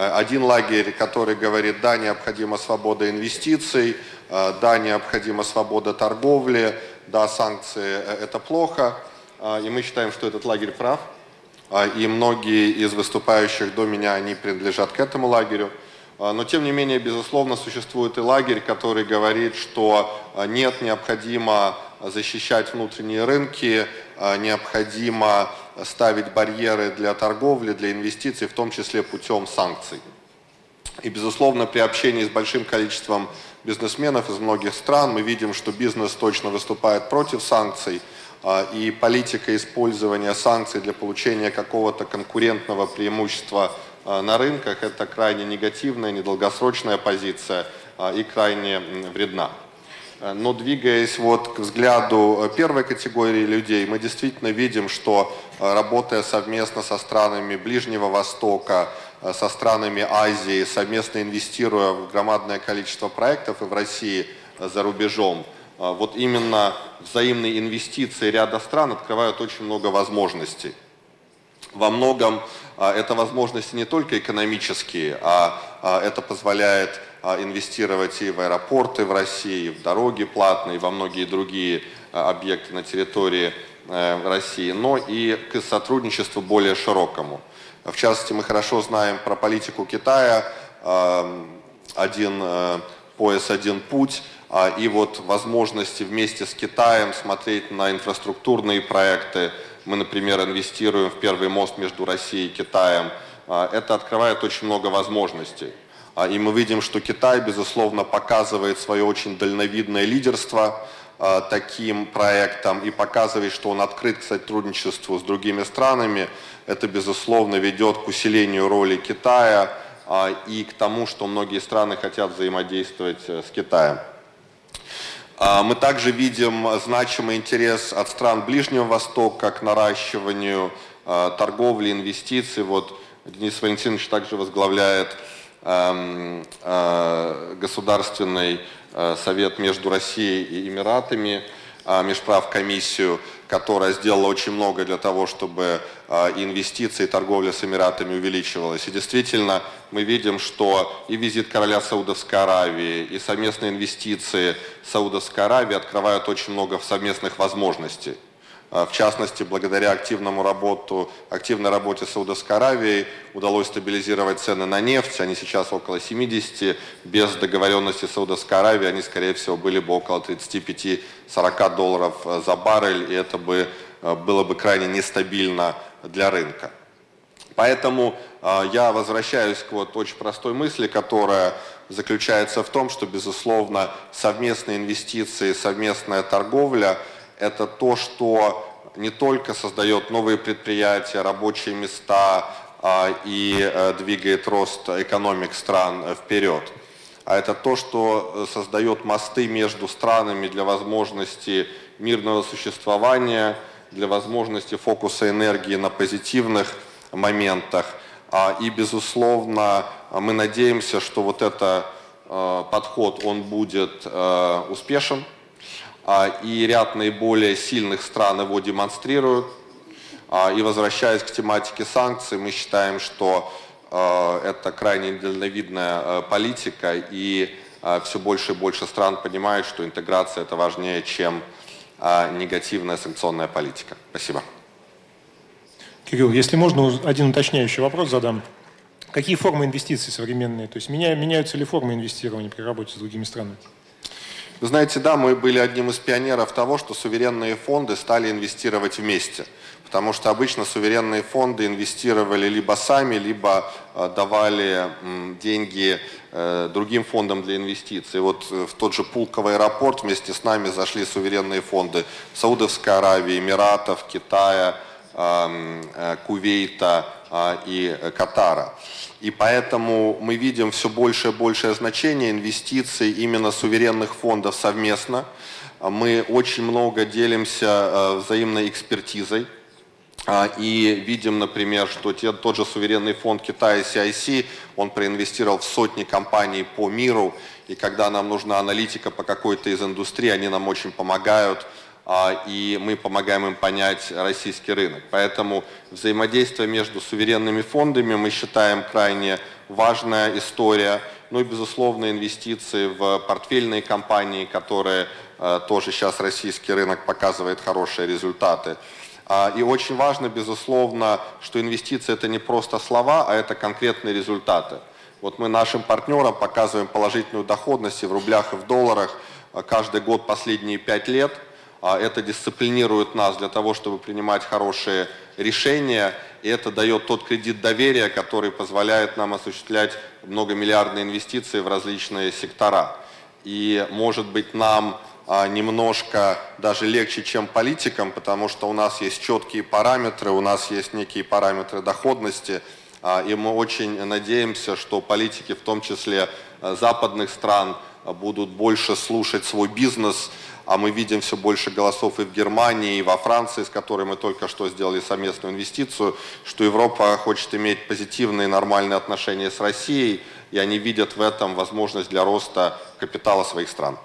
Один лагерь, который говорит, да, необходима свобода инвестиций, да, необходима свобода торговли, да, санкции – это плохо. И мы считаем, что этот лагерь прав. И многие из выступающих до меня, они принадлежат к этому лагерю. Но тем не менее, безусловно, существует и лагерь, который говорит, что нет, необходимо защищать внутренние рынки, необходимо ставить барьеры для торговли, для инвестиций, в том числе путем санкций. И, безусловно, при общении с большим количеством бизнесменов из многих стран мы видим, что бизнес точно выступает против санкций, и политика использования санкций для получения какого-то конкурентного преимущества – Э, на рынках, это крайне негативная, недолгосрочная позиция э, и крайне вредна. Э, но двигаясь вот к взгляду первой категории людей, мы действительно видим, что работая совместно со странами Ближнего Востока, со странами Азии, совместно инвестируя в громадное количество проектов и в России за рубежом, вот именно взаимные инвестиции ряда стран открывают очень много возможностей. Во многом это возможности не только экономические, а, а это позволяет инвестировать и в аэропорты в России, и в дороги платные, и во многие другие объекты на территории э, России, но и к сотрудничеству более широкому. В частности, мы хорошо знаем про политику Китая, один э, пояс, один путь, и вот возможности вместе с Китаем смотреть на инфраструктурные проекты, мы, например, инвестируем в первый мост между Россией и Китаем. А, это открывает очень много возможностей. А, и мы видим, что Китай, безусловно, показывает свое очень дальновидное лидерство а, таким проектом и показывает, что он открыт к сотрудничеству с другими странами. Это, безусловно, ведет к усилению роли Китая и к тому, что многие страны хотят взаимодействовать э, с Китаем. А, мы также видим значимый интерес от стран Ближнего Востока к наращиванию а, торговли, инвестиций. Вот Денис Валентинович также возглавляет Государственный э, совет между Россией и Эмиратами, а, межправ комиссию которая сделала очень много для того, чтобы инвестиции и торговля с Эмиратами увеличивалась. И действительно, мы видим, что и визит короля Саудовской Аравии, и совместные инвестиции Саудовской Аравии открывают очень много совместных возможностей. А, в частности, благодаря активному работу, активной работе Саудовской Аравии удалось стабилизировать цены на нефть. Они сейчас около 70. Без договоренности Саудовской Аравии они, скорее всего, были бы около 35-40 долларов э, за баррель, и это бы э, было бы крайне нестабильно для рынка. Поэтому э, я возвращаюсь к вот очень простой мысли, которая заключается в том, что, безусловно, совместные инвестиции, совместная торговля – это то, что не только создает новые предприятия, рабочие места а, и э, двигает рост экономик стран вперед, а это то, что создает мосты между странами для возможности мирного существования, для возможности фокуса энергии на позитивных моментах. А, и, безусловно, мы надеемся, что вот этот э, подход, он будет э, успешен, и ряд наиболее сильных стран его демонстрируют. А, и возвращаясь к тематике санкций, мы считаем, что а, это крайне недальновидная политика, и все больше и больше стран понимают, что интеграция это важнее, чем негативная санкционная политика. Спасибо. Кирилл, если можно, один уточняющий вопрос задам. Какие формы инвестиций современные? То есть меняются ли формы инвестирования при работе с другими странами? Вы знаете, да, мы были одним из пионеров того, что суверенные фонды стали инвестировать вместе. Потому что обычно суверенные фонды инвестировали либо сами, либо э, давали деньги э, другим фондам для инвестиций. Вот э, в тот же Пулковый аэропорт вместе с нами зашли суверенные фонды Саудовской Аравии, Эмиратов, Китая, Кувейта и Катара. И поэтому мы видим все больше и большее значение инвестиций именно суверенных фондов совместно. Мы очень много делимся э, взаимной экспертизой. А, и видим, например, что те, тот же суверенный фонд Китая CIC, он проинвестировал в сотни компаний по миру, и когда нам нужна аналитика по какой-то из индустрий, они нам очень помогают а, и мы помогаем им понять российский рынок. Поэтому взаимодействие между суверенными фондами мы считаем крайне важная история. Ну и, безусловно, инвестиции в портфельные компании, которые э, тоже сейчас российский рынок показывает хорошие результаты. А, и очень важно, безусловно, что инвестиции это не просто слова, а это конкретные результаты. Вот мы нашим партнерам показываем положительную доходность и в рублях, и в долларах э, каждый год последние пять лет. А, это дисциплинирует нас для того, чтобы принимать хорошие решения, и это дает тот кредит доверия, который позволяет нам осуществлять многомиллиардные инвестиции в различные сектора. И, может быть, нам а, немножко даже легче, чем политикам, потому что у нас есть четкие параметры, у нас есть некие параметры доходности, а, и мы очень надеемся, что политики, в том числе западных стран, будут больше слушать свой бизнес, а мы видим все больше голосов и в Германии, и во Франции, с которой мы только что сделали совместную инвестицию, что Европа хочет иметь позитивные нормальные отношения с Россией, и они видят в этом возможность для роста капитала своих стран.